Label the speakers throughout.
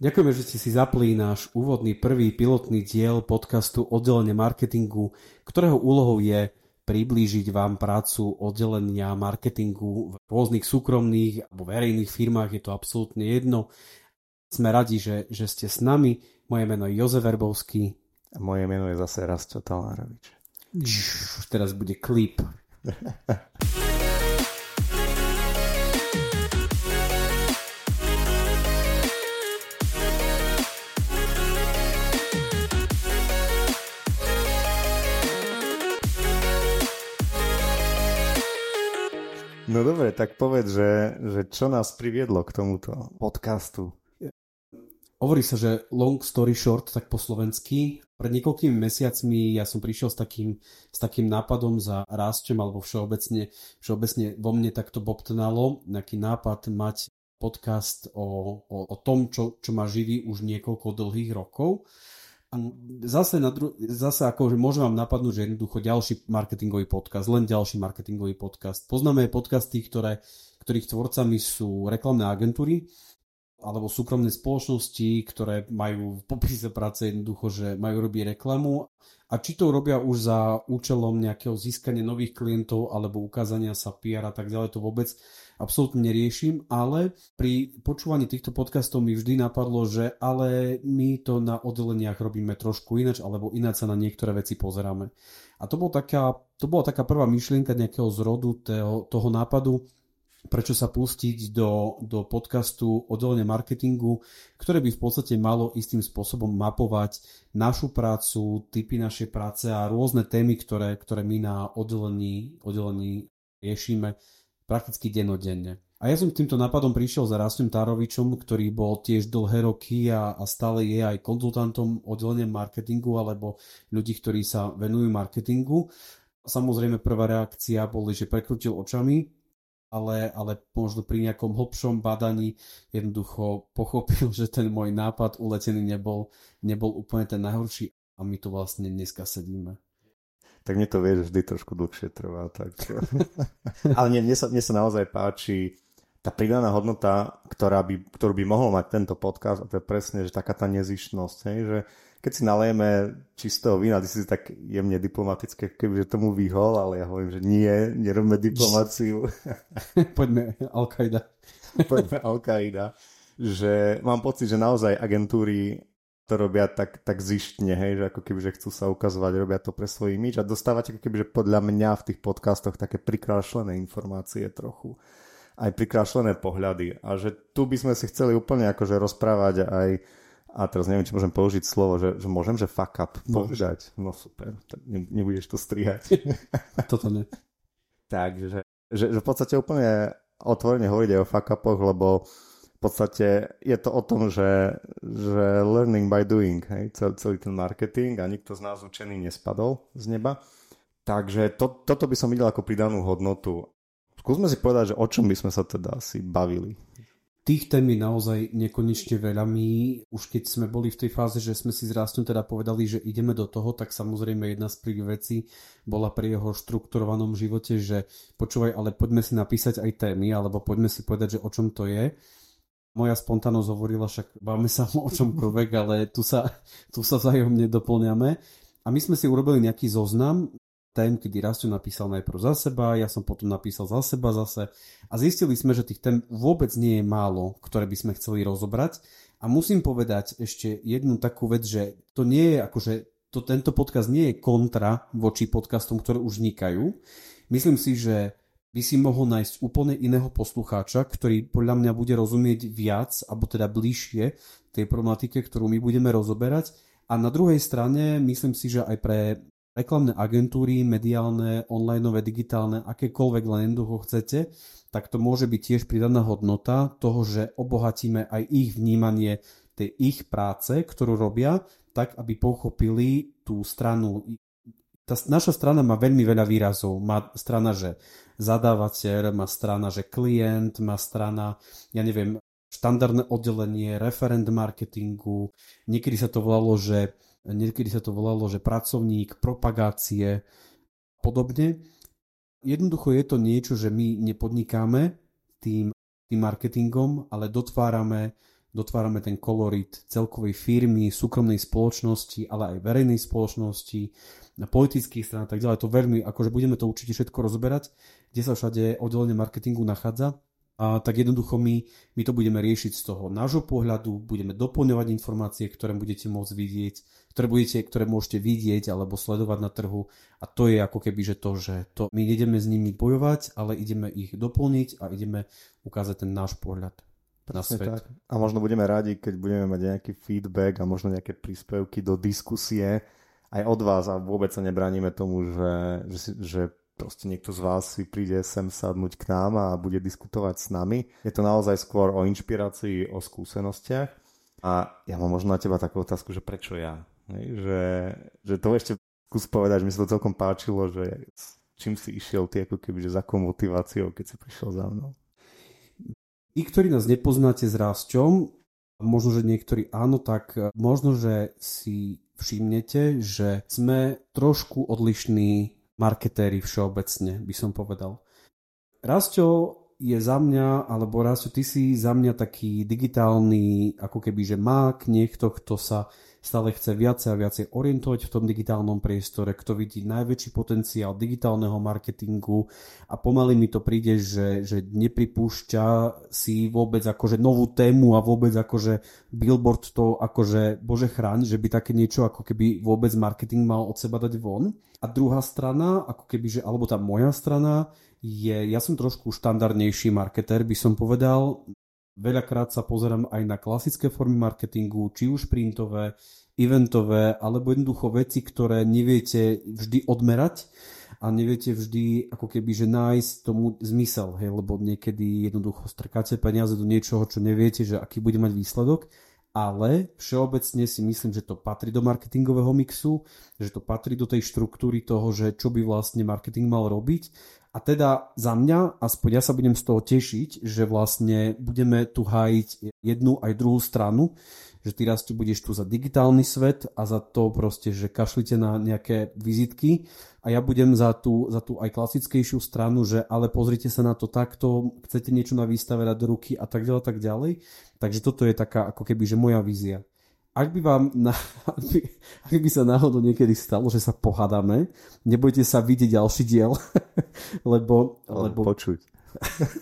Speaker 1: Ďakujeme, že ste si zapli náš úvodný prvý pilotný diel podcastu Oddelenie marketingu, ktorého úlohou je priblížiť vám prácu oddelenia marketingu v rôznych súkromných alebo verejných firmách, je to absolútne jedno. Sme radi, že, že ste s nami. Moje meno je Jozef Verbovský.
Speaker 2: A moje meno je zase Rasto Talárovič.
Speaker 1: Teraz bude klip.
Speaker 2: No dobre, tak povedz, že, že čo nás priviedlo k tomuto podcastu?
Speaker 1: Hovorí sa, že long story short, tak po slovensky. Pred niekoľkými mesiacmi ja som prišiel s takým, s takým nápadom za rásťom, alebo všeobecne, všeobecne vo mne takto bobtnalo, nejaký nápad mať podcast o, o, o tom, čo, čo ma živí už niekoľko dlhých rokov zase, na dru- zase ako, že môžem vám napadnúť, že jednoducho ďalší marketingový podcast, len ďalší marketingový podcast. Poznáme podcasty, ktoré, ktorých tvorcami sú reklamné agentúry, alebo súkromné spoločnosti, ktoré majú v popise práce jednoducho, že majú robiť reklamu a či to robia už za účelom nejakého získania nových klientov alebo ukázania sa PR a tak ďalej, to vôbec absolútne neriešim, ale pri počúvaní týchto podcastov mi vždy napadlo, že ale my to na oddeleniach robíme trošku inač, alebo ináč sa na niektoré veci pozeráme. A to, bol taká, to bola taká prvá myšlienka nejakého zrodu toho, toho nápadu, prečo sa pustiť do, do podcastu oddelenia marketingu, ktoré by v podstate malo istým spôsobom mapovať našu prácu, typy našej práce a rôzne témy, ktoré, ktoré my na oddelení, oddelení riešime prakticky denodenne. A ja som týmto nápadom prišiel za Rastom Tárovičom, ktorý bol tiež dlhé roky a, a stále je aj konzultantom oddelenia marketingu alebo ľudí, ktorí sa venujú marketingu. Samozrejme prvá reakcia boli, že prekrutil očami, ale, ale možno pri nejakom hlbšom badaní jednoducho pochopil, že ten môj nápad uletený nebol, nebol úplne ten najhorší a my tu vlastne dneska sedíme
Speaker 2: tak mne to vie, že vždy trošku dlhšie trvá. Tak... Ale nie, mne, sa, mne sa naozaj páči tá pridaná hodnota, ktorá by, ktorú by mohol mať tento podcast, a to je presne, že taká tá nezišnosť, hej, že keď si nalejeme čistého vína, ty si tak jemne diplomatické, kebyže tomu vyhol, ale ja hovorím, že nie, nerobme diplomáciu.
Speaker 1: Poďme Al-Qaida.
Speaker 2: Poďme Al-Qaida. Že mám pocit, že naozaj agentúry to robia tak, tak zištne, hej, že ako keby, že chcú sa ukazovať, robia to pre svoj imič a dostávate ako keby, že podľa mňa v tých podcastoch také prikrášlené informácie trochu aj prikrášlené pohľady a že tu by sme si chceli úplne akože rozprávať aj a teraz neviem, či môžem použiť slovo, že, že môžem, že fuck up povedať. No super, tak nebudeš to strihať.
Speaker 1: Toto ne.
Speaker 2: Takže že, že v podstate úplne otvorene hovoriť aj o fuck upoch, lebo v podstate je to o tom, že, že learning by doing, hej, celý, celý ten marketing a nikto z nás učený nespadol z neba. Takže to, toto by som videl ako pridanú hodnotu. Skúsme si povedať, že o čom by sme sa teda asi bavili.
Speaker 1: Tých tém je naozaj nekonečne veľa. My už keď sme boli v tej fáze, že sme si s Rastom teda povedali, že ideme do toho, tak samozrejme jedna z prvých vecí bola pri jeho štrukturovanom živote, že počúvaj, ale poďme si napísať aj témy, alebo poďme si povedať, že o čom to je moja spontánnosť hovorila, však báme sa o čomkoľvek, ale tu sa, tu sa vzájomne doplňame. A my sme si urobili nejaký zoznam tém, kedy Rastio napísal najprv za seba, ja som potom napísal za seba zase a zistili sme, že tých tém vôbec nie je málo, ktoré by sme chceli rozobrať a musím povedať ešte jednu takú vec, že to nie je akože to, tento podcast nie je kontra voči podcastom, ktoré už vznikajú. Myslím si, že by si mohol nájsť úplne iného poslucháča, ktorý podľa mňa bude rozumieť viac, alebo teda bližšie tej problematike, ktorú my budeme rozoberať. A na druhej strane myslím si, že aj pre reklamné agentúry, mediálne, onlineové, digitálne, akékoľvek len jednoducho chcete, tak to môže byť tiež pridaná hodnota toho, že obohatíme aj ich vnímanie tej ich práce, ktorú robia, tak aby pochopili tú stranu tá naša strana má veľmi veľa výrazov. Má strana, že zadávateľ, má strana, že klient, má strana, ja neviem, štandardné oddelenie, referent marketingu, niekedy sa to volalo, že niekedy sa to volalo, že pracovník, propagácie, podobne. Jednoducho je to niečo, že my nepodnikáme tým, tým marketingom, ale dotvárame dotvárame ten kolorit celkovej firmy, súkromnej spoločnosti, ale aj verejnej spoločnosti, na politických strán a tak ďalej. To veľmi, akože budeme to určite všetko rozberať, kde sa všade oddelenie marketingu nachádza. A tak jednoducho my, my to budeme riešiť z toho nášho pohľadu, budeme doplňovať informácie, ktoré budete môcť vidieť, ktoré, budete, ktoré môžete vidieť alebo sledovať na trhu a to je ako keby, že to, že to, my ideme s nimi bojovať, ale ideme ich doplniť a ideme ukázať ten náš pohľad na svet. Tak.
Speaker 2: A možno budeme radi, keď budeme mať nejaký feedback a možno nejaké príspevky do diskusie aj od vás a vôbec sa nebránime tomu, že, že, že proste niekto z vás si príde sem sadnúť k nám a bude diskutovať s nami. Je to naozaj skôr o inšpirácii, o skúsenostiach. A ja mám možno na teba takú otázku, že prečo ja? Že, že to ešte skús povedať, že mi sa to celkom páčilo, že čím si išiel ty ako keby, že za akou motiváciou, keď si prišiel za mnou?
Speaker 1: Tí, ktorí nás nepoznáte s Rásťom, možno, že niektorí áno, tak možno, že si všimnete, že sme trošku odlišní marketéri všeobecne, by som povedal. Rásťo je za mňa, alebo Rásťo, ty si za mňa taký digitálny, ako keby, že mák, niekto, kto sa stále chce viacej a viacej orientovať v tom digitálnom priestore, kto vidí najväčší potenciál digitálneho marketingu a pomaly mi to príde, že, že nepripúšťa si vôbec akože novú tému a vôbec akože billboard to akože bože chráň, že by také niečo ako keby vôbec marketing mal od seba dať von. A druhá strana, ako keby, že, alebo tá moja strana, je, ja som trošku štandardnejší marketer, by som povedal. Veľakrát sa pozerám aj na klasické formy marketingu, či už printové, eventové, alebo jednoducho veci, ktoré neviete vždy odmerať a neviete vždy ako keby, že nájsť tomu zmysel, hej, lebo niekedy jednoducho strkáte peniaze do niečoho, čo neviete, že aký bude mať výsledok, ale všeobecne si myslím, že to patrí do marketingového mixu, že to patrí do tej štruktúry toho, že čo by vlastne marketing mal robiť a teda za mňa, aspoň ja sa budem z toho tešiť, že vlastne budeme tu hájiť jednu aj druhú stranu, že ty raz tu budeš tu za digitálny svet a za to proste, že kašlite na nejaké vizitky a ja budem za tú, za tú aj klasickejšiu stranu, že ale pozrite sa na to takto, chcete niečo na výstave dať do ruky a tak ďalej, tak ďalej. Takže toto je taká ako keby, že moja vízia ak by vám, na, ak, by, ak by sa náhodou niekedy stalo, že sa pohádame, nebojte sa vidieť ďalší diel, lebo... lebo
Speaker 2: počuť.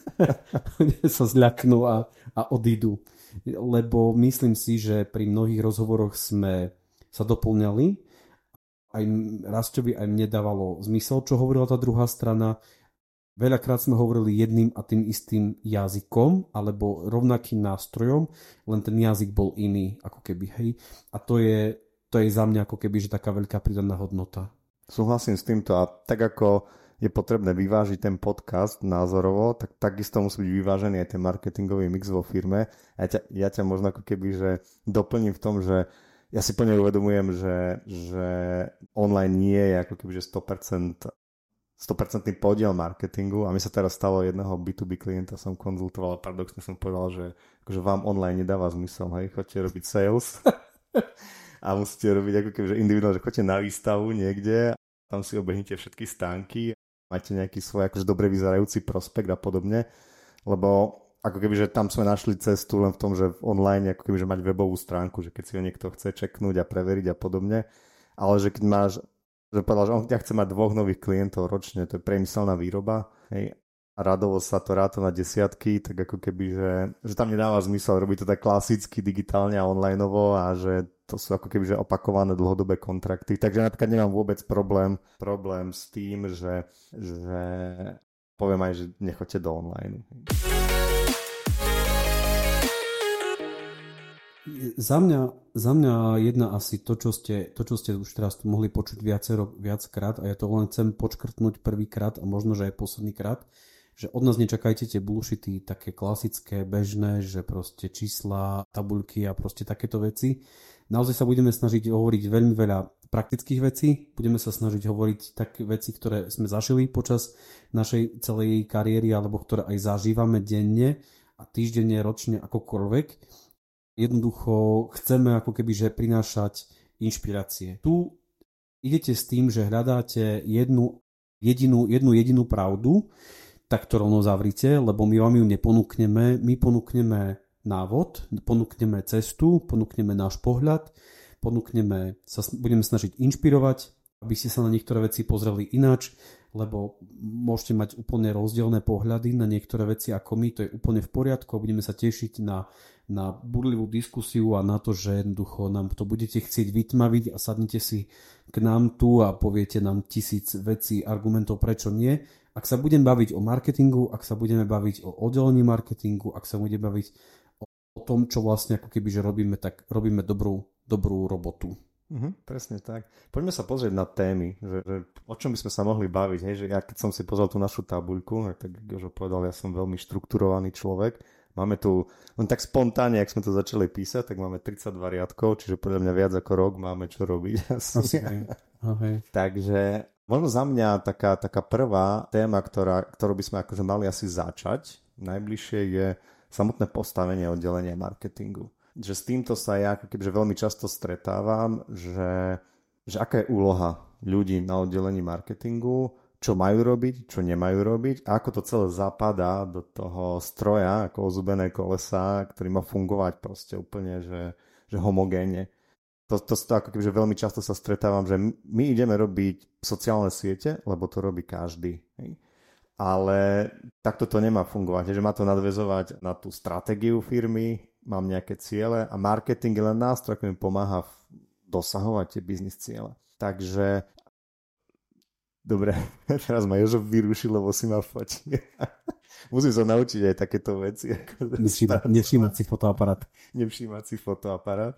Speaker 1: sa zľaknú a, a odídu. Lebo myslím si, že pri mnohých rozhovoroch sme sa doplňali. Aj Rastovi aj mne dávalo zmysel, čo hovorila tá druhá strana. Veľakrát sme hovorili jedným a tým istým jazykom alebo rovnakým nástrojom, len ten jazyk bol iný, ako keby, hej. A to je, to je za mňa ako keby, že taká veľká pridaná hodnota.
Speaker 2: Súhlasím s týmto a tak ako je potrebné vyvážiť ten podcast názorovo, tak takisto musí byť vyvážený aj ten marketingový mix vo firme. Ja ťa, ja ťa možno ako keby, že doplním v tom, že ja si plne uvedomujem, že, že online nie je ako keby, že 100% 100% podiel marketingu a mi sa teraz stalo jedného B2B klienta som konzultoval a paradoxne som povedal, že akože vám online nedáva zmysel, hej, chodte robiť sales a musíte robiť ako keby, že individuálne, že chodte na výstavu niekde, tam si obehnite všetky stánky, máte nejaký svoj akože dobre vyzerajúci prospekt a podobne, lebo ako keby, že tam sme našli cestu len v tom, že online ako keby, že mať webovú stránku, že keď si ho niekto chce čeknúť a preveriť a podobne, ale že keď máš že povedal, že on ťa chce mať dvoch nových klientov ročne, to je priemyselná výroba, hej, a radovo sa to ráta na desiatky, tak ako keby, že, že tam nedáva zmysel robiť to tak klasicky, digitálne a onlineovo a že to sú ako keby, že opakované dlhodobé kontrakty. Takže napríklad nemám vôbec problém, problém s tým, že, že poviem aj, že nechoďte do online.
Speaker 1: Za mňa, za mňa jedna asi to čo, ste, to, čo ste už teraz tu mohli počuť viacero, viackrát a ja to len chcem počkrtnúť prvýkrát a možno, že aj posledný krát, že od nás nečakajte tie bullshity také klasické, bežné, že proste čísla, tabuľky a proste takéto veci. Naozaj sa budeme snažiť hovoriť veľmi veľa praktických vecí, budeme sa snažiť hovoriť také veci, ktoré sme zažili počas našej celej kariéry alebo ktoré aj zažívame denne a týždenne, ročne, akokoľvek jednoducho chceme ako keby že prinášať inšpirácie. Tu idete s tým, že hľadáte jednu jedinú, jednu jedinú pravdu, tak to rovno zavrite, lebo my vám ju neponúkneme, my ponúkneme návod, ponúkneme cestu, ponúkneme náš pohľad, ponúkneme, sa, budeme snažiť inšpirovať, aby ste sa na niektoré veci pozreli ináč, lebo môžete mať úplne rozdielne pohľady na niektoré veci ako my, to je úplne v poriadku, budeme sa tešiť na, na burlivú diskusiu a na to, že jednoducho nám to budete chcieť vytmaviť a sadnete si k nám tu a poviete nám tisíc vecí, argumentov, prečo nie. Ak sa budem baviť o marketingu, ak sa budeme baviť o oddelení marketingu, ak sa budeme baviť o, tom, čo vlastne ako keby, že robíme, tak robíme dobrú, dobrú robotu.
Speaker 2: Uh-huh, presne tak. Poďme sa pozrieť na témy, že, že o čom by sme sa mohli baviť. Hej? Že ja keď som si pozrel tú našu tabuľku, tak Jožo povedal, ja som veľmi štrukturovaný človek. Máme tu, len tak spontánne, ak sme to začali písať, tak máme 32 riadkov, čiže podľa mňa viac ako rok máme čo robiť.
Speaker 1: Okay. Okay.
Speaker 2: Takže možno za mňa taká, taká prvá téma, ktorá, ktorú by sme akože mali asi začať, najbližšie je samotné postavenie oddelenia marketingu že s týmto sa ja kebyže veľmi často stretávam, že, že aká je úloha ľudí na oddelení marketingu, čo majú robiť, čo nemajú robiť a ako to celé zapadá do toho stroja, ako ozubené kolesa, ktorý má fungovať proste úplne, že, že homogénne. To, to, to ako kebyže veľmi často sa stretávam, že my ideme robiť sociálne siete, lebo to robí každý. Ale takto to nemá fungovať, že má to nadvezovať na tú stratégiu firmy, mám nejaké ciele a marketing je len nástroj, ktorý mi pomáha dosahovať tie biznis ciele. Takže dobre, teraz ma Jožo vyrušil, lebo si ma fotí. Musím sa naučiť aj takéto veci.
Speaker 1: Nevšímať si fotoaparát.
Speaker 2: Nevšímať si fotoaparát.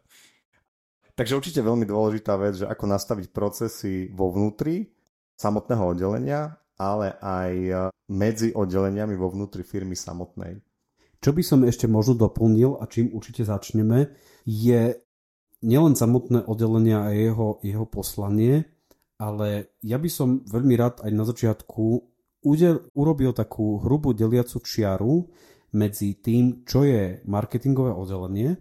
Speaker 2: Takže určite veľmi dôležitá vec, že ako nastaviť procesy vo vnútri samotného oddelenia, ale aj medzi oddeleniami vo vnútri firmy samotnej.
Speaker 1: Čo by som ešte možno doplnil a čím určite začneme, je nielen samotné oddelenie a jeho, jeho poslanie, ale ja by som veľmi rád aj na začiatku udel, urobil takú hrubú deliacu čiaru medzi tým, čo je marketingové oddelenie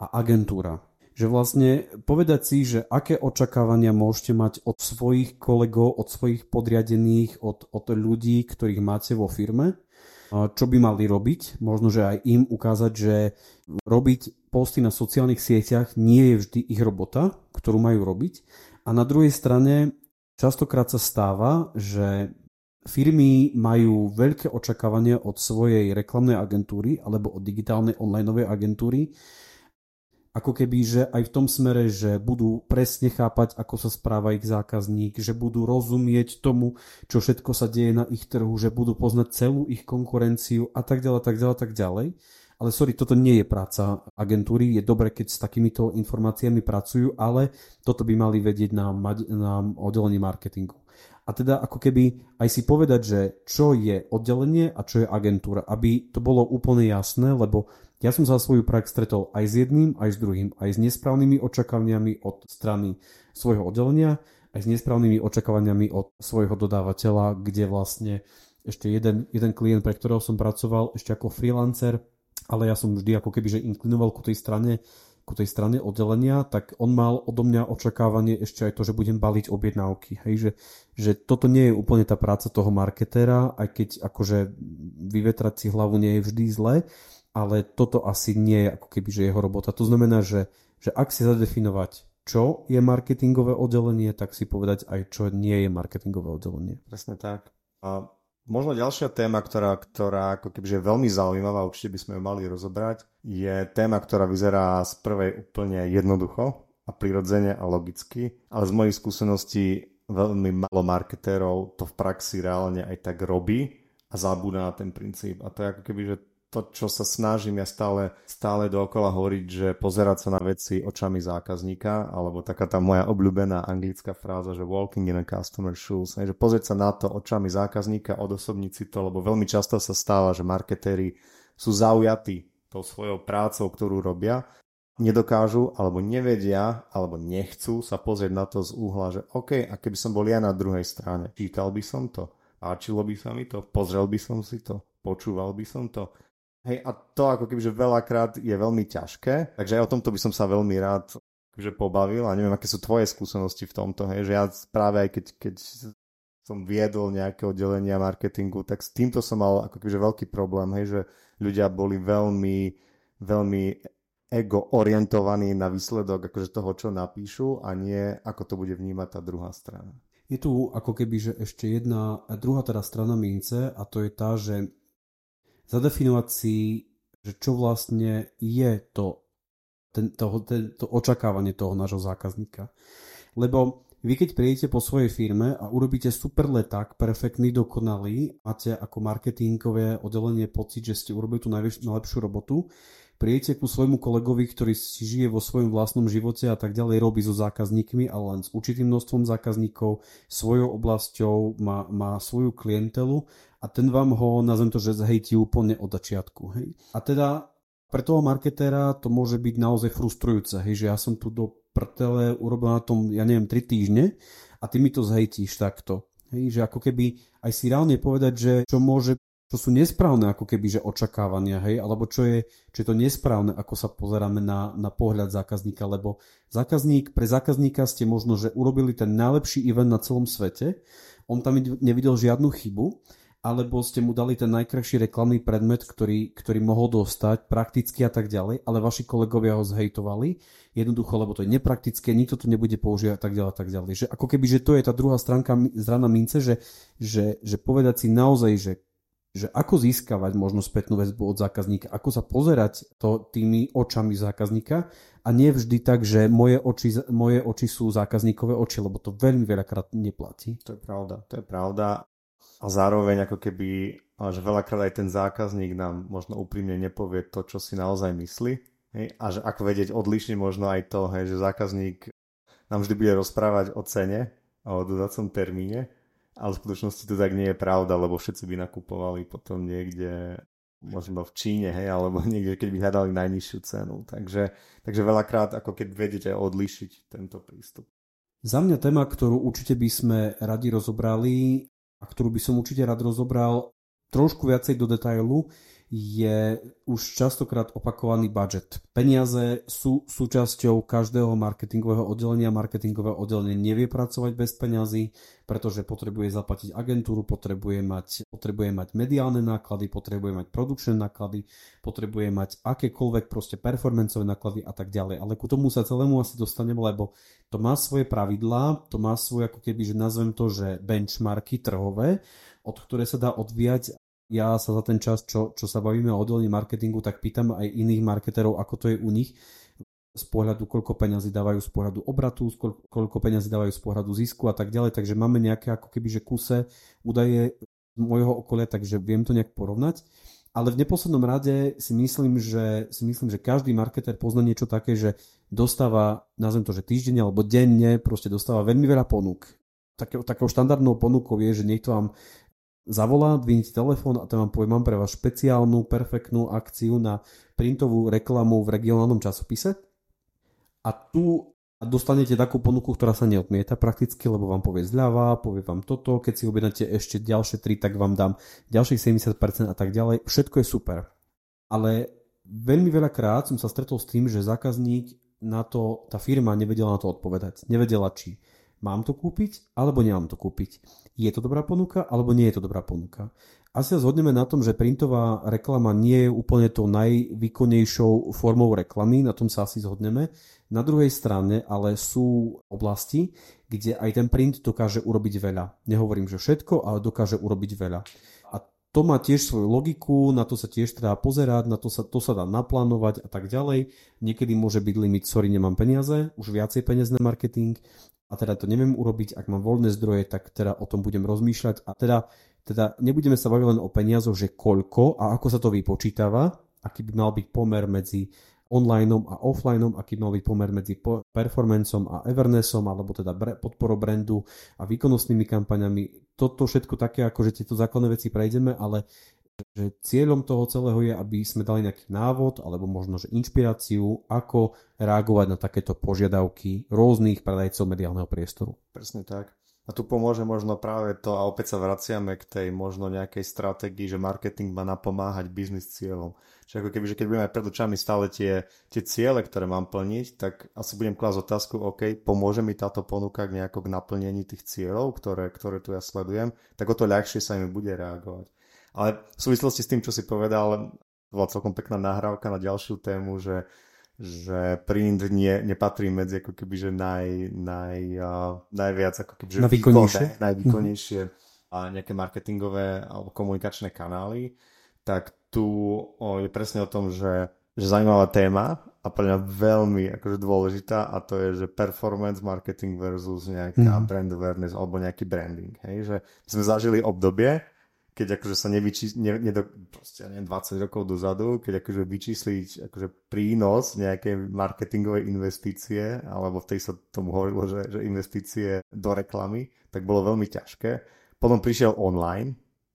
Speaker 1: a agentúra. Že vlastne povedať si, že aké očakávania môžete mať od svojich kolegov, od svojich podriadených, od, od ľudí, ktorých máte vo firme čo by mali robiť. Možno, že aj im ukázať, že robiť posty na sociálnych sieťach nie je vždy ich robota, ktorú majú robiť. A na druhej strane častokrát sa stáva, že firmy majú veľké očakávania od svojej reklamnej agentúry alebo od digitálnej online agentúry, ako keby, že aj v tom smere, že budú presne chápať, ako sa správa ich zákazník, že budú rozumieť tomu, čo všetko sa deje na ich trhu, že budú poznať celú ich konkurenciu a tak ďalej, tak ďalej, tak ďalej. Ale sorry, toto nie je práca agentúry. Je dobre, keď s takýmito informáciami pracujú, ale toto by mali vedieť na, na oddelení marketingu. A teda ako keby aj si povedať, že čo je oddelenie a čo je agentúra, aby to bolo úplne jasné, lebo ja som za svoju prax stretol aj s jedným, aj s druhým, aj s nesprávnymi očakávaniami od strany svojho oddelenia, aj s nesprávnymi očakávaniami od svojho dodávateľa, kde vlastne ešte jeden, jeden klient, pre ktorého som pracoval ešte ako freelancer, ale ja som vždy ako keby že inklinoval ku tej strane ku tej strane oddelenia, tak on mal odo mňa očakávanie ešte aj to, že budem baliť objednávky. Hej, že, že toto nie je úplne tá práca toho marketéra, aj keď akože vyvetrať si hlavu nie je vždy zle, ale toto asi nie je ako keby že jeho robota. To znamená, že, že ak si zadefinovať, čo je marketingové oddelenie, tak si povedať aj, čo nie je marketingové oddelenie.
Speaker 2: Presne tak. A možno ďalšia téma, ktorá, ktorá ako keby je veľmi zaujímavá, určite by sme ju mali rozobrať, je téma, ktorá vyzerá z prvej úplne jednoducho a prirodzene a logicky, ale z mojich skúseností veľmi málo marketérov to v praxi reálne aj tak robí a zabúda na ten princíp. A to je ako keby, že to, čo sa snažím ja stále, stále dookola hovoriť, že pozerať sa na veci očami zákazníka, alebo taká tá moja obľúbená anglická fráza, že walking in a customer shoes, že pozrieť sa na to očami zákazníka, odosobniť si to, lebo veľmi často sa stáva, že marketéri sú zaujatí tou svojou prácou, ktorú robia, nedokážu, alebo nevedia, alebo nechcú sa pozrieť na to z úhla, že OK, a keby som bol ja na druhej strane, čítal by som to, páčilo by sa mi to, pozrel by som si to, počúval by som to, Hej, a to ako keby, že veľakrát je veľmi ťažké, takže aj o tomto by som sa veľmi rád že pobavil a neviem, aké sú tvoje skúsenosti v tomto, hej, že ja práve aj keď, keď som viedol nejaké oddelenia marketingu, tak s týmto som mal ako kebyže veľký problém, hej, že ľudia boli veľmi veľmi ego orientovaný na výsledok akože toho, čo napíšu a nie ako to bude vnímať tá druhá strana.
Speaker 1: Je tu ako keby, že ešte jedna, druhá teda strana mince a to je tá, že zadefinovať si, že čo vlastne je to, ten, to, ten, to očakávanie toho nášho zákazníka. Lebo vy keď prídete po svojej firme a urobíte super leták, perfektný, dokonalý, máte ako marketingové oddelenie pocit, že ste urobili tú najlepšiu robotu, prídete ku svojmu kolegovi, ktorý si žije vo svojom vlastnom živote a tak ďalej, robí so zákazníkmi, ale len s určitým množstvom zákazníkov, svojou oblasťou, má, má svoju klientelu a ten vám ho, nazvem to, že zhejtí úplne od začiatku. Hej. A teda pre toho marketéra to môže byť naozaj frustrujúce, hej, že ja som tu do prtele urobil na tom, ja neviem, 3 týždne a ty mi to zhejtíš takto. Hej, že ako keby aj si reálne povedať, že čo môže čo sú nesprávne ako keby, že očakávania, hej, alebo čo je, čo je to nesprávne, ako sa pozeráme na, na pohľad zákazníka, lebo zákazník, pre zákazníka ste možno, že urobili ten najlepší event na celom svete, on tam nevidel žiadnu chybu, alebo ste mu dali ten najkrajší reklamný predmet, ktorý, ktorý mohol dostať, prakticky a tak ďalej, ale vaši kolegovia ho zhejtovali, jednoducho, lebo to je nepraktické, nikto to nebude používať a tak ďalej a tak ďalej. Že ako keby, že to je tá druhá stránka zrana mince, že, že, že povedať si naozaj, že že ako získavať možno spätnú väzbu od zákazníka, ako sa pozerať to tými očami zákazníka a nie vždy tak, že moje oči, moje oči sú zákazníkové oči, lebo to veľmi veľakrát neplatí.
Speaker 2: To je pravda, to je pravda a zároveň ako keby, že veľakrát aj ten zákazník nám možno úprimne nepovie to, čo si naozaj myslí. Hej? A že ako vedieť odlišniť možno aj to, hej, že zákazník nám vždy bude rozprávať o cene a o dodacom termíne, ale v skutočnosti to tak nie je pravda, lebo všetci by nakupovali potom niekde možno v Číne, hej, alebo niekde, keď by hľadali najnižšiu cenu. Takže, takže veľakrát ako keď vedete odlišiť tento prístup.
Speaker 1: Za mňa téma, ktorú určite by sme radi rozobrali, a ktorú by som určite rád rozobral trošku viacej do detailu, je už častokrát opakovaný budget. Peniaze sú súčasťou každého marketingového oddelenia. Marketingové oddelenie nevie pracovať bez peňazí, pretože potrebuje zaplatiť agentúru, potrebuje mať, potrebuje mať mediálne náklady, potrebuje mať produkčné náklady, potrebuje mať akékoľvek proste performancové náklady a tak ďalej. Ale ku tomu sa celému asi dostanem, lebo to má svoje pravidlá, to má svoje ako keby, že nazvem to, že benchmarky trhové, od ktoré sa dá odvíjať ja sa za ten čas, čo, čo sa bavíme o oddelení marketingu, tak pýtam aj iných marketerov, ako to je u nich z pohľadu, koľko peňazí dávajú z pohľadu obratu, koľko peňazí dávajú z pohľadu zisku a tak ďalej, takže máme nejaké ako keby, že kuse údaje z môjho okolia, takže viem to nejak porovnať. Ale v neposlednom rade si myslím, že, si myslím, že každý marketer pozná niečo také, že dostáva, nazvem to, že týždeň alebo denne, proste dostáva veľmi veľa ponúk. Také, takou štandardnou ponukou je, že niekto vám zavolá, dvihnete telefón a ten vám povie, mám pre vás špeciálnu, perfektnú akciu na printovú reklamu v regionálnom časopise a tu dostanete takú ponuku, ktorá sa neodmieta prakticky, lebo vám povie zľava, povie vám toto, keď si objednáte ešte ďalšie 3, tak vám dám ďalších 70% a tak ďalej. Všetko je super. Ale veľmi veľakrát som sa stretol s tým, že zákazník na to, tá firma nevedela na to odpovedať. Nevedela, či mám to kúpiť alebo nemám to kúpiť. Je to dobrá ponuka alebo nie je to dobrá ponuka. Asi sa zhodneme na tom, že printová reklama nie je úplne tou najvýkonnejšou formou reklamy, na tom sa asi zhodneme. Na druhej strane ale sú oblasti, kde aj ten print dokáže urobiť veľa. Nehovorím, že všetko, ale dokáže urobiť veľa. A to má tiež svoju logiku, na to sa tiež treba pozerať, na to sa, to sa dá naplánovať a tak ďalej. Niekedy môže byť limit, sorry, nemám peniaze, už viacej peniaz na marketing a teda to neviem urobiť, ak mám voľné zdroje, tak teda o tom budem rozmýšľať a teda, teda nebudeme sa baviť len o peniazoch, že koľko a ako sa to vypočítava, aký by mal byť pomer medzi onlineom a offlineom, aký mal byť pomer medzi performancom a Evernessom, alebo teda podporou brandu a výkonnostnými kampaňami. Toto všetko také, ako že tieto základné veci prejdeme, ale že cieľom toho celého je, aby sme dali nejaký návod alebo možno že inšpiráciu, ako reagovať na takéto požiadavky rôznych predajcov mediálneho priestoru.
Speaker 2: Presne tak. A tu pomôže možno práve to, a opäť sa vraciame k tej možno nejakej stratégii, že marketing má napomáhať biznis cieľom. Čiže ako keby, že keď budeme pred očami stále tie, tie ciele, ktoré mám plniť, tak asi budem klásť otázku, OK, pomôže mi táto ponuka nejako k naplnení tých cieľov, ktoré, ktoré tu ja sledujem, tak o to ľahšie sa mi bude reagovať. Ale v súvislosti s tým, čo si povedal, bola celkom pekná nahrávka na ďalšiu tému, že že print nie, nepatrí medzi ako keby, že naj, naj, uh, najviac ako keby, že
Speaker 1: najvýkonnejšie,
Speaker 2: výkonné, najvýkonnejšie a nejaké marketingové alebo komunikačné kanály, tak tu o, je presne o tom, že, že zaujímavá téma a pre mňa veľmi akože dôležitá a to je, že performance marketing versus nejaká mm. brand awareness alebo nejaký branding. Hej? Že sme zažili obdobie, keď akože sa nevyčí, ne, ne do, proste, neviem, 20 rokov dozadu, keď akože vyčísliť akože prínos nejakej marketingovej investície, alebo v tej sa tomu hovorilo, že, že investície do reklamy, tak bolo veľmi ťažké. Potom prišiel online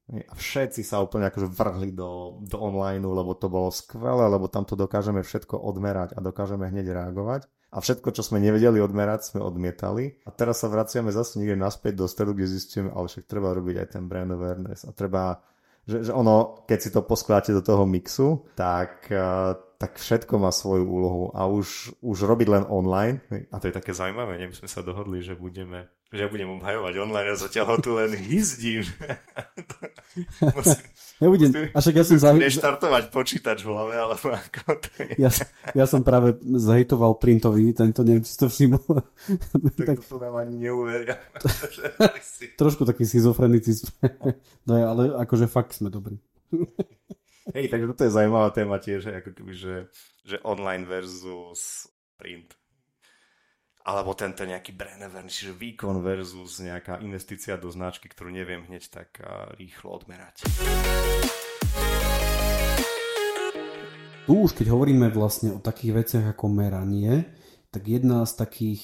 Speaker 2: a všetci sa úplne akože vrhli do, do online, lebo to bolo skvelé, lebo tam to dokážeme všetko odmerať a dokážeme hneď reagovať a všetko, čo sme nevedeli odmerať, sme odmietali. A teraz sa vraciame zase niekde naspäť do stredu, kde zistíme, ale však treba robiť aj ten brand awareness a treba, že, že ono, keď si to poskladáte do toho mixu, tak, uh, tak všetko má svoju úlohu a už, už robiť len online. A to je také zaujímavé, my sme sa dohodli, že budeme že budem obhajovať online a zatiaľ ho tu len hyzdím.
Speaker 1: musím, ja budem, a však ja som
Speaker 2: zahy... štartovať počítač v hlave, alebo ako to je.
Speaker 1: Ja, ja som práve zahejtoval printový, tento neviem, či to všimol.
Speaker 2: tak, tak to nám ani neuveria.
Speaker 1: Trošku taký schizofrenický no ja, ale akože fakt sme dobrí.
Speaker 2: Hej, takže toto je zaujímavá téma tiež, ako keby, že, že online versus print alebo tento nejaký brand awareness, čiže výkon versus nejaká investícia do značky, ktorú neviem hneď tak rýchlo odmerať.
Speaker 1: Tu už keď hovoríme vlastne o takých veciach ako meranie, tak jedna z takých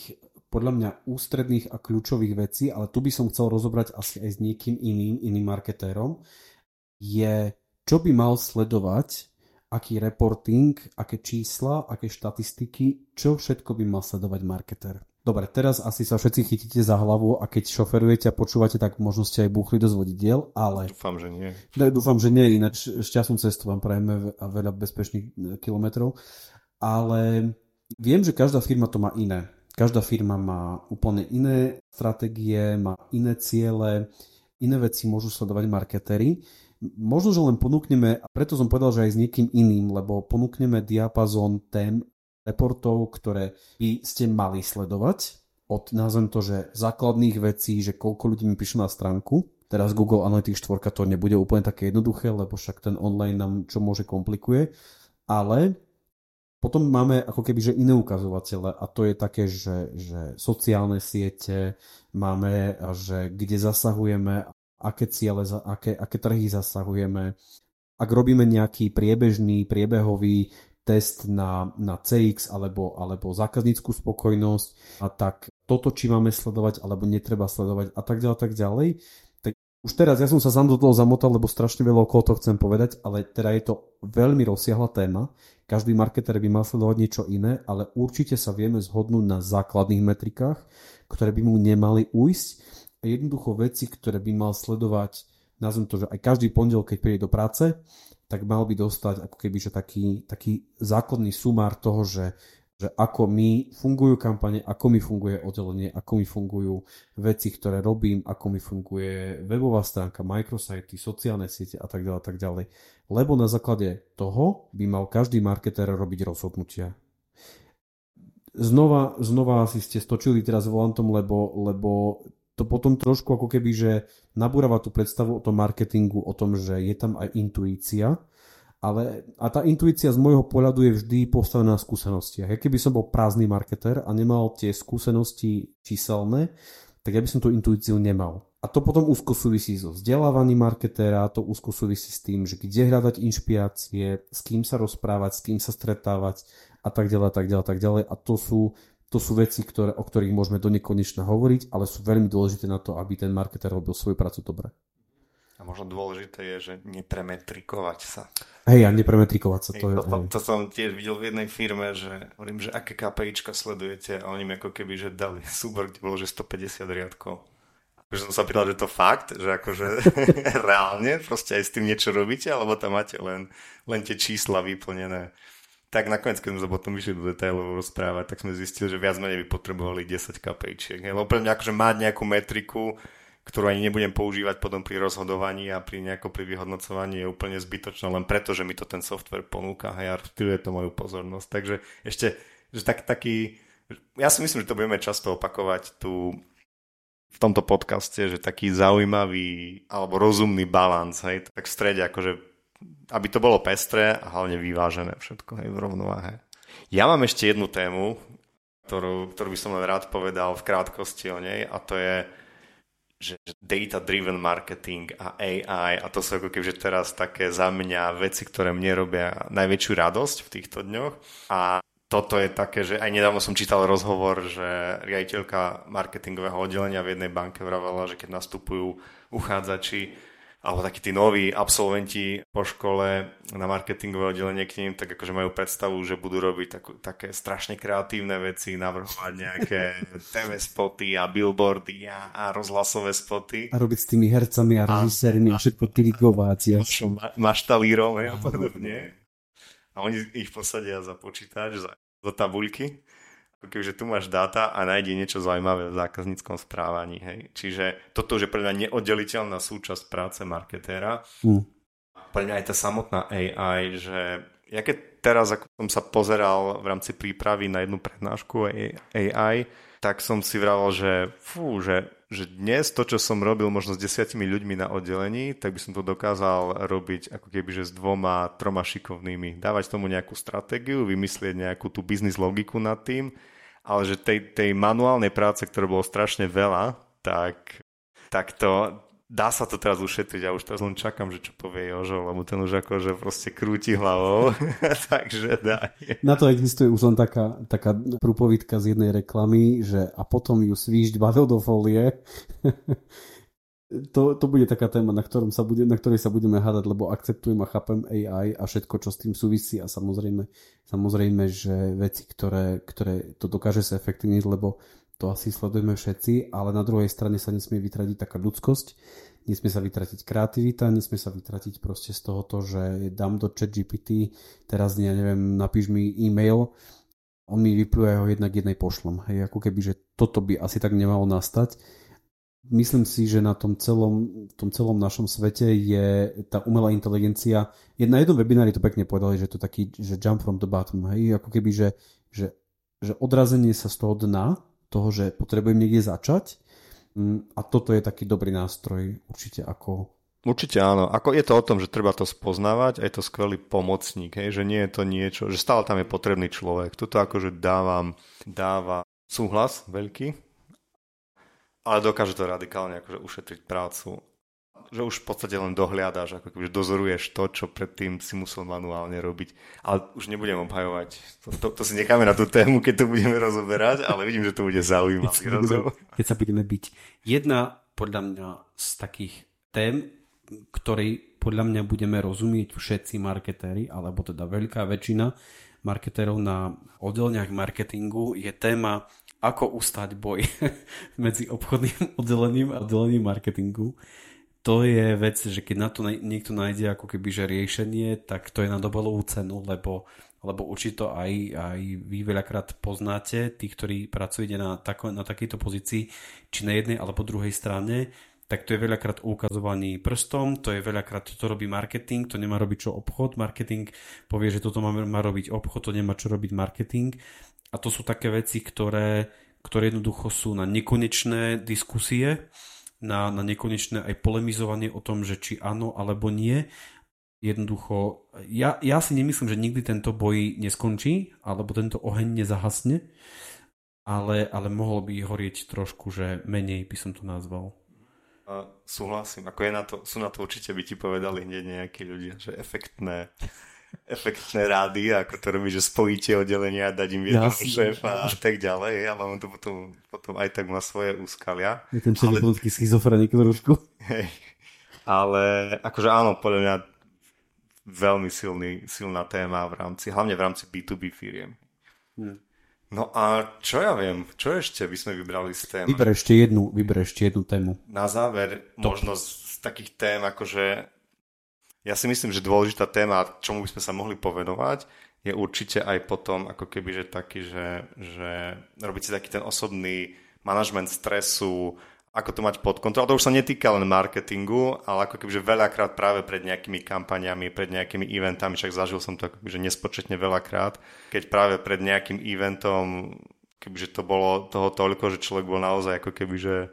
Speaker 1: podľa mňa ústredných a kľúčových vecí, ale tu by som chcel rozobrať asi aj s niekým iným, iným marketérom, je, čo by mal sledovať aký reporting, aké čísla, aké štatistiky, čo všetko by mal sledovať marketer. Dobre, teraz asi sa všetci chytíte za hlavu a keď šoferujete a počúvate, tak možno ste aj buchli do zvodidiel, ale...
Speaker 2: Dúfam, že nie.
Speaker 1: Ne, dúfam, že nie, ináč šťastnú cestu vám prajeme a veľa bezpečných e, kilometrov. Ale viem, že každá firma to má iné. Každá firma má úplne iné stratégie, má iné ciele, iné veci môžu sledovať marketery možno, že len ponúkneme, a preto som povedal, že aj s niekým iným, lebo ponúkneme diapazón tém, reportov, ktoré by ste mali sledovať, od, nazvem to, že základných vecí, že koľko ľudí mi píše na stránku, teraz Google Analytics 4 to nebude úplne také jednoduché, lebo však ten online nám čo môže komplikuje, ale potom máme ako keby že iné ukazovatele a to je také, že, že sociálne siete, máme, že kde zasahujeme aké ciele, aké, aké trhy zasahujeme. Ak robíme nejaký priebežný, priebehový test na, na CX alebo, alebo zákazníckú spokojnosť, a tak toto, či máme sledovať alebo netreba sledovať a tak ďalej, tak ďalej. Tak už teraz ja som sa sám do toho zamotal, lebo strašne veľa okolo to chcem povedať, ale teda je to veľmi rozsiahla téma. Každý marketer by mal sledovať niečo iné, ale určite sa vieme zhodnúť na základných metrikách, ktoré by mu nemali ujsť jednoducho veci, ktoré by mal sledovať, nazvem to, že aj každý pondelok, keď príde do práce, tak mal by dostať ako keby, že taký, taký základný sumár toho, že, že ako mi fungujú kampane, ako mi funguje oddelenie, ako mi fungujú veci, ktoré robím, ako mi funguje webová stránka, microsajty, sociálne siete a tak ďalej, tak ďalej. Lebo na základe toho by mal každý marketer robiť rozhodnutia. Znova, znova si ste stočili teraz volantom, lebo, lebo to potom trošku ako keby, že nabúrava tú predstavu o tom marketingu, o tom, že je tam aj intuícia, ale a tá intuícia z môjho pohľadu je vždy postavená na skúsenostiach. Ja keby som bol prázdny marketer a nemal tie skúsenosti číselné, tak ja by som tú intuíciu nemal. A to potom úzko súvisí so vzdelávaním marketéra, to úzko súvisí s tým, že kde hľadať inšpirácie, s kým sa rozprávať, s kým sa stretávať a tak ďalej, tak ďalej, tak ďalej. A to sú to sú veci, ktoré, o ktorých môžeme do nekonečna hovoriť, ale sú veľmi dôležité na to, aby ten marketer robil svoju prácu dobre.
Speaker 2: A možno dôležité je, že nepremetrikovať sa.
Speaker 1: Hej, a nepremetrikovať sa. To, je,
Speaker 2: to, to, to som tiež videl v jednej firme, že hovorím, že aké KPIčka sledujete a oni mi ako keby, že dali súbor, kde bolo, že 150 riadkov. Že som sa pýtal, že to fakt, že akože reálne proste aj s tým niečo robíte, alebo tam máte len, len tie čísla vyplnené tak nakoniec, keď sme sa potom vyšli do detailov rozprávať, tak sme zistili, že viac menej by potrebovali 10 kapejčiek. Lebo pre mňa akože mať nejakú metriku, ktorú ani nebudem používať potom pri rozhodovaní a pri nejako pri vyhodnocovaní je úplne zbytočná len preto, že mi to ten software ponúka a rozptýluje to moju pozornosť. Takže ešte, že tak, taký, ja si myslím, že to budeme často opakovať tu v tomto podcaste, že taký zaujímavý alebo rozumný balans, hej, tak v strede akože, aby to bolo pestré a hlavne vyvážené všetko, hej, v rovnováhe. Ja mám ešte jednu tému, ktorú, ktorú by som len rád povedal v krátkosti o nej a to je že data-driven marketing a AI a to sú ako kebyže teraz také za mňa veci, ktoré mne robia najväčšiu radosť v týchto dňoch a toto je také, že aj nedávno som čítal rozhovor, že riaditeľka marketingového oddelenia v jednej banke vravela, že keď nastupujú uchádzači alebo takí tí noví absolventi po škole na marketingové oddelenie k ním, tak akože majú predstavu, že budú robiť takú, také strašne kreatívne veci, navrhovať nejaké TV spoty a billboardy a, a rozhlasové spoty.
Speaker 1: A robiť s tými hercami a režisérmi a, a všetko klikovať. Ja.
Speaker 2: Ma, maštalírom a podobne. A oni ich posadia za počítač, za, za tabuľky kebyže tu máš dáta a nájde niečo zaujímavé v zákazníckom správaní. Hej. Čiže toto už je pre mňa neoddeliteľná súčasť práce marketéra. Mm. Pre mňa aj tá samotná AI, že ja keď teraz, ako som sa pozeral v rámci prípravy na jednu prednášku AI, tak som si vravel, že fú, že, že dnes to, čo som robil možno s desiatimi ľuďmi na oddelení, tak by som to dokázal robiť ako keby, že s dvoma, troma šikovnými. Dávať tomu nejakú stratégiu, vymyslieť nejakú tú biznis logiku nad tým ale že tej, tej manuálnej práce, ktoré bolo strašne veľa, tak, tak to, dá sa to teraz ušetriť. A už teraz len čakám, že čo povie Jožo, lebo ten už akože proste krúti hlavou, takže dá.
Speaker 1: Na to existuje už len taká, taká prúpovidka z jednej reklamy, že a potom ju svížď bavil do folie to, to bude taká téma, na, ktorom sa bude, na ktorej sa budeme hádať, lebo akceptujem a chápem AI a všetko, čo s tým súvisí a samozrejme, samozrejme že veci, ktoré, ktoré to dokáže sa efektívniť, lebo to asi sledujeme všetci, ale na druhej strane sa nesmie vytratiť taká ľudskosť, nesmie sa vytratiť kreativita, nesmie sa vytratiť proste z tohoto, že dám do chat GPT, teraz ja neviem, napíš mi e-mail, on mi vypluje ho jednak jednej pošlom. Hej, ako keby, že toto by asi tak nemalo nastať myslím si, že na tom celom, tom celom našom svete je tá umelá inteligencia. Na jednom webinári to pekne povedali, že to taký, že jump from the bottom, hej, ako keby, že, že, že odrazenie sa z toho dna, toho, že potrebujem niekde začať mm, a toto je taký dobrý nástroj určite ako
Speaker 2: Určite áno. Ako je to o tom, že treba to spoznávať a je to skvelý pomocník, hej? že nie je to niečo, že stále tam je potrebný človek. Tuto akože dávam, dáva súhlas veľký, ale dokáže to radikálne akože ušetriť prácu. Že už v podstate len dohliadaš, ako keby dozoruješ to, čo predtým si musel manuálne robiť. Ale už nebudem obhajovať. To, to, to si necháme na tú tému, keď to budeme rozoberať, ale vidím, že to bude zaujímavý rozhovor.
Speaker 1: Keď sa budeme byť. Jedna podľa mňa z takých tém, ktorej podľa mňa budeme rozumieť všetci marketéri, alebo teda veľká väčšina marketérov na oddeleniach marketingu je téma ako ustať boj medzi obchodným oddelením a oddelením marketingu. To je vec, že keď na to niekto nájde ako keby že riešenie, tak to je na dobolovú cenu, lebo, lebo určite aj, aj vy veľakrát poznáte, tí, ktorí pracujete na, tako, na takejto pozícii, či na jednej alebo druhej strane, tak to je veľakrát ukazovaný prstom, to je veľakrát, toto robí marketing, to nemá robiť čo obchod, marketing povie, že toto má, má robiť obchod, to nemá čo robiť marketing a to sú také veci, ktoré, ktoré jednoducho sú na nekonečné diskusie, na, na nekonečné aj polemizovanie o tom, že či áno alebo nie. Jednoducho, ja, ja si nemyslím, že nikdy tento boj neskončí, alebo tento oheň nezahasne, ale, ale mohol by horieť trošku, že menej by som to nazval.
Speaker 2: A súhlasím, ako je na to, sú na to určite by ti povedali hneď nejakí ľudia, že efektné efektné rády, ako to robí, že spojíte oddelenia, dať im jedného šéfa a tak ďalej, ale on to potom, potom aj tak má svoje úskalia.
Speaker 1: Je ten ale... schizofrenik trošku.
Speaker 2: Hej. Ale akože áno, podľa mňa veľmi silný, silná téma v rámci, hlavne v rámci B2B firiem. Hmm. No a čo ja viem, čo ešte by sme vybrali z tém?
Speaker 1: Vyber ešte jednu, vyber ešte jednu tému.
Speaker 2: Na záver, to. možno z, z takých tém, akože ja si myslím, že dôležitá téma, čomu by sme sa mohli povenovať, je určite aj potom ako keby, že taký, že, že robiť si taký ten osobný manažment stresu, ako to mať pod kontrolou. To už sa netýka len marketingu, ale ako kebyže veľakrát práve pred nejakými kampaniami, pred nejakými eventami, však zažil som to akože nespočetne veľakrát, keď práve pred nejakým eventom, kebyže to bolo toho toľko, že človek bol naozaj ako kebyže e,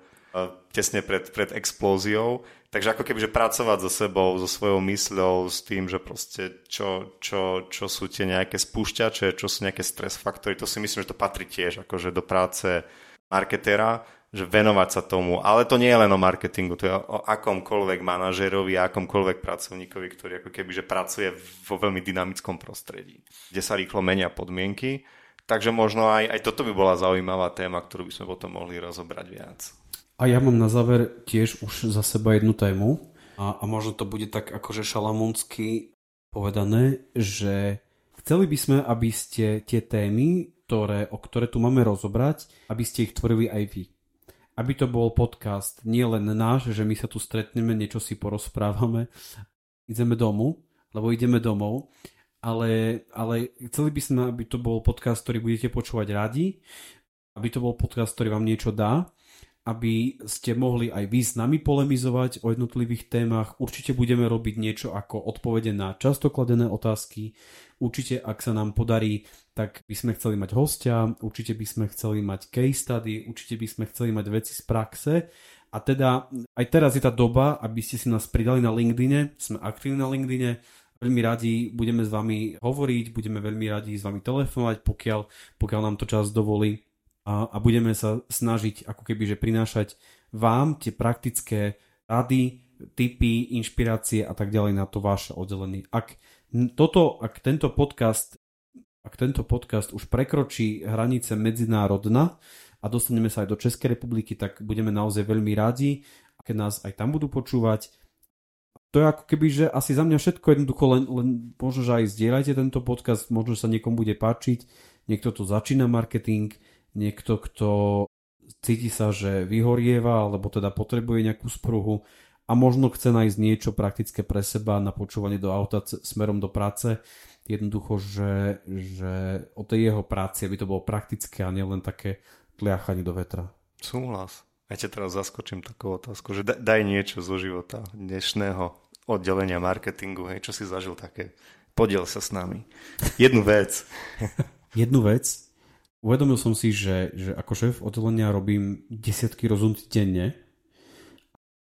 Speaker 2: tesne pred, pred explóziou, Takže ako keby, že pracovať so sebou, so svojou mysľou, s tým, že proste čo, čo, čo sú tie nejaké spúšťače, čo sú nejaké stres faktory, to si myslím, že to patrí tiež akože do práce marketéra, že venovať sa tomu. Ale to nie je len o marketingu, to je o akomkoľvek manažerovi akomkoľvek pracovníkovi, ktorý ako keby, že pracuje vo veľmi dynamickom prostredí, kde sa rýchlo menia podmienky. Takže možno aj, aj toto by bola zaujímavá téma, ktorú by sme potom mohli rozobrať viac.
Speaker 1: A ja mám na záver tiež už za seba jednu tému a, a možno to bude tak akože šalamúnsky povedané, že chceli by sme, aby ste tie témy, ktoré, o ktoré tu máme rozobrať, aby ste ich tvorili aj vy. Aby to bol podcast nie len náš, že my sa tu stretneme, niečo si porozprávame, ideme domu, lebo ideme domov, ale, ale chceli by sme, aby to bol podcast, ktorý budete počúvať radi, aby to bol podcast, ktorý vám niečo dá aby ste mohli aj vy s nami polemizovať o jednotlivých témach. Určite budeme robiť niečo ako odpovede na často kladené otázky. Určite, ak sa nám podarí, tak by sme chceli mať hostia, určite by sme chceli mať case study, určite by sme chceli mať veci z praxe. A teda aj teraz je tá doba, aby ste si nás pridali na LinkedIne, sme aktívni na LinkedIne, veľmi radi budeme s vami hovoriť, budeme veľmi radi s vami telefonovať, pokiaľ, pokiaľ nám to čas dovolí a, a budeme sa snažiť ako keby, že prinášať vám tie praktické rady, typy, inšpirácie a tak ďalej na to vaše oddelenie. Ak toto, ak tento podcast ak tento podcast už prekročí hranice medzinárodna a dostaneme sa aj do Českej republiky, tak budeme naozaj veľmi radi, keď nás aj tam budú počúvať. To je ako keby, že asi za mňa všetko jednoducho, len, len možno, že aj zdieľajte tento podcast, možno sa niekomu bude páčiť, niekto tu začína marketing, niekto, kto cíti sa, že vyhorieva, alebo teda potrebuje nejakú spruhu a možno chce nájsť niečo praktické pre seba na počúvanie do auta smerom do práce. Jednoducho, že, že o tej jeho práci, aby to bolo praktické a nielen také tliachanie do vetra.
Speaker 2: Súhlas. Ja ťa teraz zaskočím takú otázku, že daj niečo zo života dnešného oddelenia marketingu, hej, čo si zažil také. Podiel sa s nami. Jednu vec.
Speaker 1: Jednu vec? Uvedomil som si, že, že ako šéf oddelenia robím desiatky rozhodnutí denne.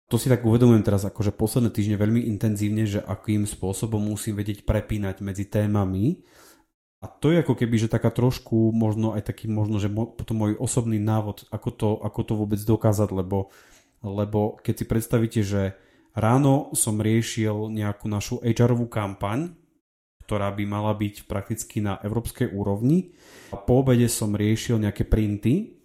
Speaker 1: To si tak uvedomujem teraz akože posledné týždne veľmi intenzívne, že akým spôsobom musím vedieť prepínať medzi témami. A to je ako keby, že taká trošku, možno aj taký, možno, že mo, potom môj osobný návod, ako to, ako to vôbec dokázať, lebo, lebo keď si predstavíte, že ráno som riešil nejakú našu HR-ovú kampaň, ktorá by mala byť prakticky na európskej úrovni. A po obede som riešil nejaké printy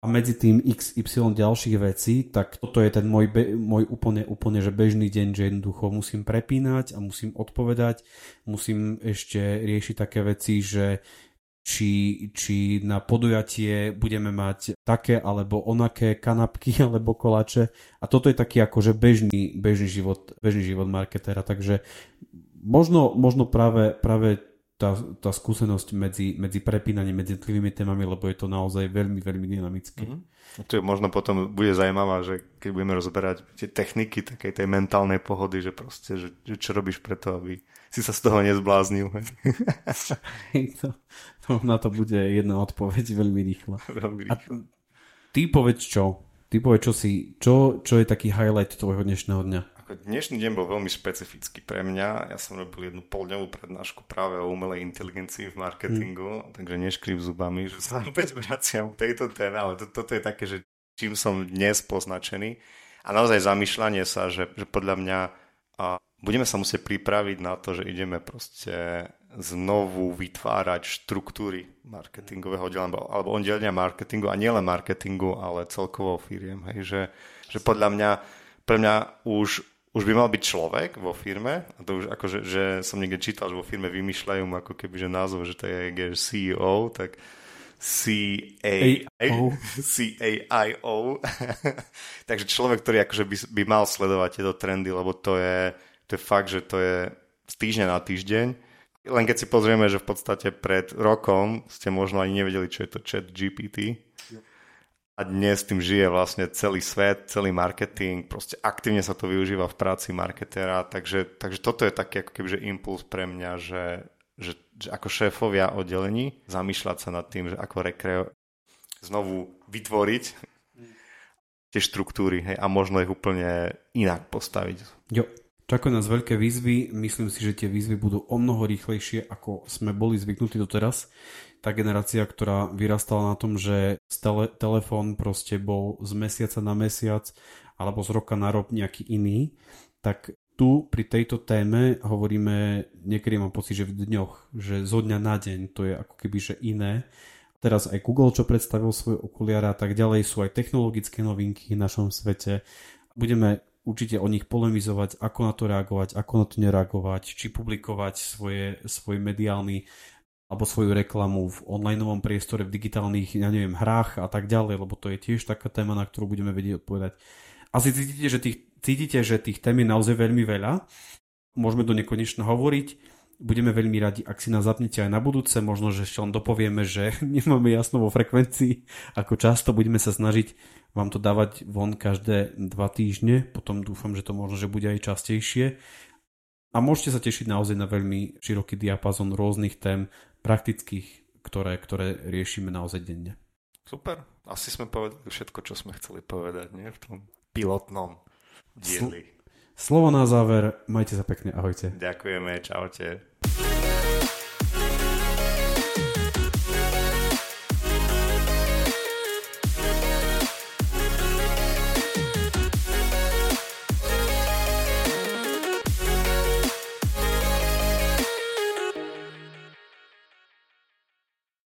Speaker 1: a medzi tým XY ďalších vecí, tak toto je ten môj, be, môj úplne, úplne že bežný deň, že jednoducho musím prepínať a musím odpovedať, musím ešte riešiť také veci, že či, či na podujatie budeme mať také alebo onaké kanapky alebo kolače. A toto je taký akože bežný, bežný, život, bežný život marketera, takže možno, možno práve, práve tá, tá skúsenosť medzi, medzi prepínaním medzi jednotlivými témami, lebo je to naozaj veľmi, veľmi dynamické.
Speaker 2: Mm-hmm. To je možno potom bude zaujímavá, že keď budeme rozoberať tie techniky takej tej mentálnej pohody, že proste, že, že čo robíš preto, aby si sa z toho nezbláznil.
Speaker 1: to, to, na to bude jedna odpoveď veľmi rýchla. Veľmi rýchla. A ty povedz čo? Ty povedz, čo si, čo, čo je taký highlight tvojho dnešného dňa?
Speaker 2: Dnešný deň bol veľmi špecifický pre mňa. Ja som robil jednu poldňovú prednášku práve o umelej inteligencii v marketingu, mm. takže neškriv zubami, že sa opäť vraciam k tejto téme, ale to, toto je také, že čím som dnes poznačený. A naozaj zamýšľanie sa, že, že podľa mňa a budeme sa musieť pripraviť na to, že ideme proste znovu vytvárať štruktúry marketingového oddelenia alebo oddelenia marketingu a nielen marketingu, ale celkovo firiem. Hej, že, že podľa mňa pre mňa už už by mal byť človek vo firme, a to už akože, že som niekde čítal, že vo firme vymýšľajú mu ako keby, že názov, že to je CEO, tak C-A-I-O. Takže človek, ktorý akože by, by mal sledovať tieto trendy, lebo to je, to je fakt, že to je z týždňa na týždeň. Len keď si pozrieme, že v podstate pred rokom ste možno ani nevedeli, čo je to chat GPT. A a dnes tým žije vlastne celý svet, celý marketing, proste aktívne sa to využíva v práci marketera, takže, takže toto je taký ako kebyže impuls pre mňa, že, že, že ako šéfovia oddelení zamýšľať sa nad tým, že ako rekreo znovu vytvoriť tie štruktúry hej, a možno ich úplne inak postaviť.
Speaker 1: Jo, Čakajú nás veľké výzvy, myslím si, že tie výzvy budú o mnoho rýchlejšie, ako sme boli zvyknutí doteraz. Tá generácia, ktorá vyrastala na tom, že tele, telefón proste bol z mesiaca na mesiac alebo z roka na rok nejaký iný, tak tu pri tejto téme hovoríme, niekedy mám pocit, že v dňoch, že zo dňa na deň to je ako keby že iné. Teraz aj Google, čo predstavil svoje okuliare a tak ďalej, sú aj technologické novinky v našom svete. Budeme určite o nich polemizovať, ako na to reagovať, ako na to nereagovať, či publikovať svoje, svoj mediálny alebo svoju reklamu v online priestore, v digitálnych, ja neviem, hrách a tak ďalej, lebo to je tiež taká téma, na ktorú budeme vedieť odpovedať. Asi cítite, že tých, cítite, že tých tém je naozaj veľmi veľa. Môžeme do nekonečna hovoriť. Budeme veľmi radi, ak si nás zapnete aj na budúce. Možno, že ešte len dopovieme, že nemáme jasno vo frekvencii, ako často budeme sa snažiť vám to dávať von každé dva týždne, potom dúfam, že to možno, že bude aj častejšie. A môžete sa tešiť naozaj na veľmi široký diapazon rôznych tém praktických, ktoré, ktoré riešime naozaj denne.
Speaker 2: Super, asi sme povedali všetko, čo sme chceli povedať, nie? V tom pilotnom dieli.
Speaker 1: Slovo na záver, majte sa pekne, ahojte.
Speaker 2: Ďakujeme, čaute.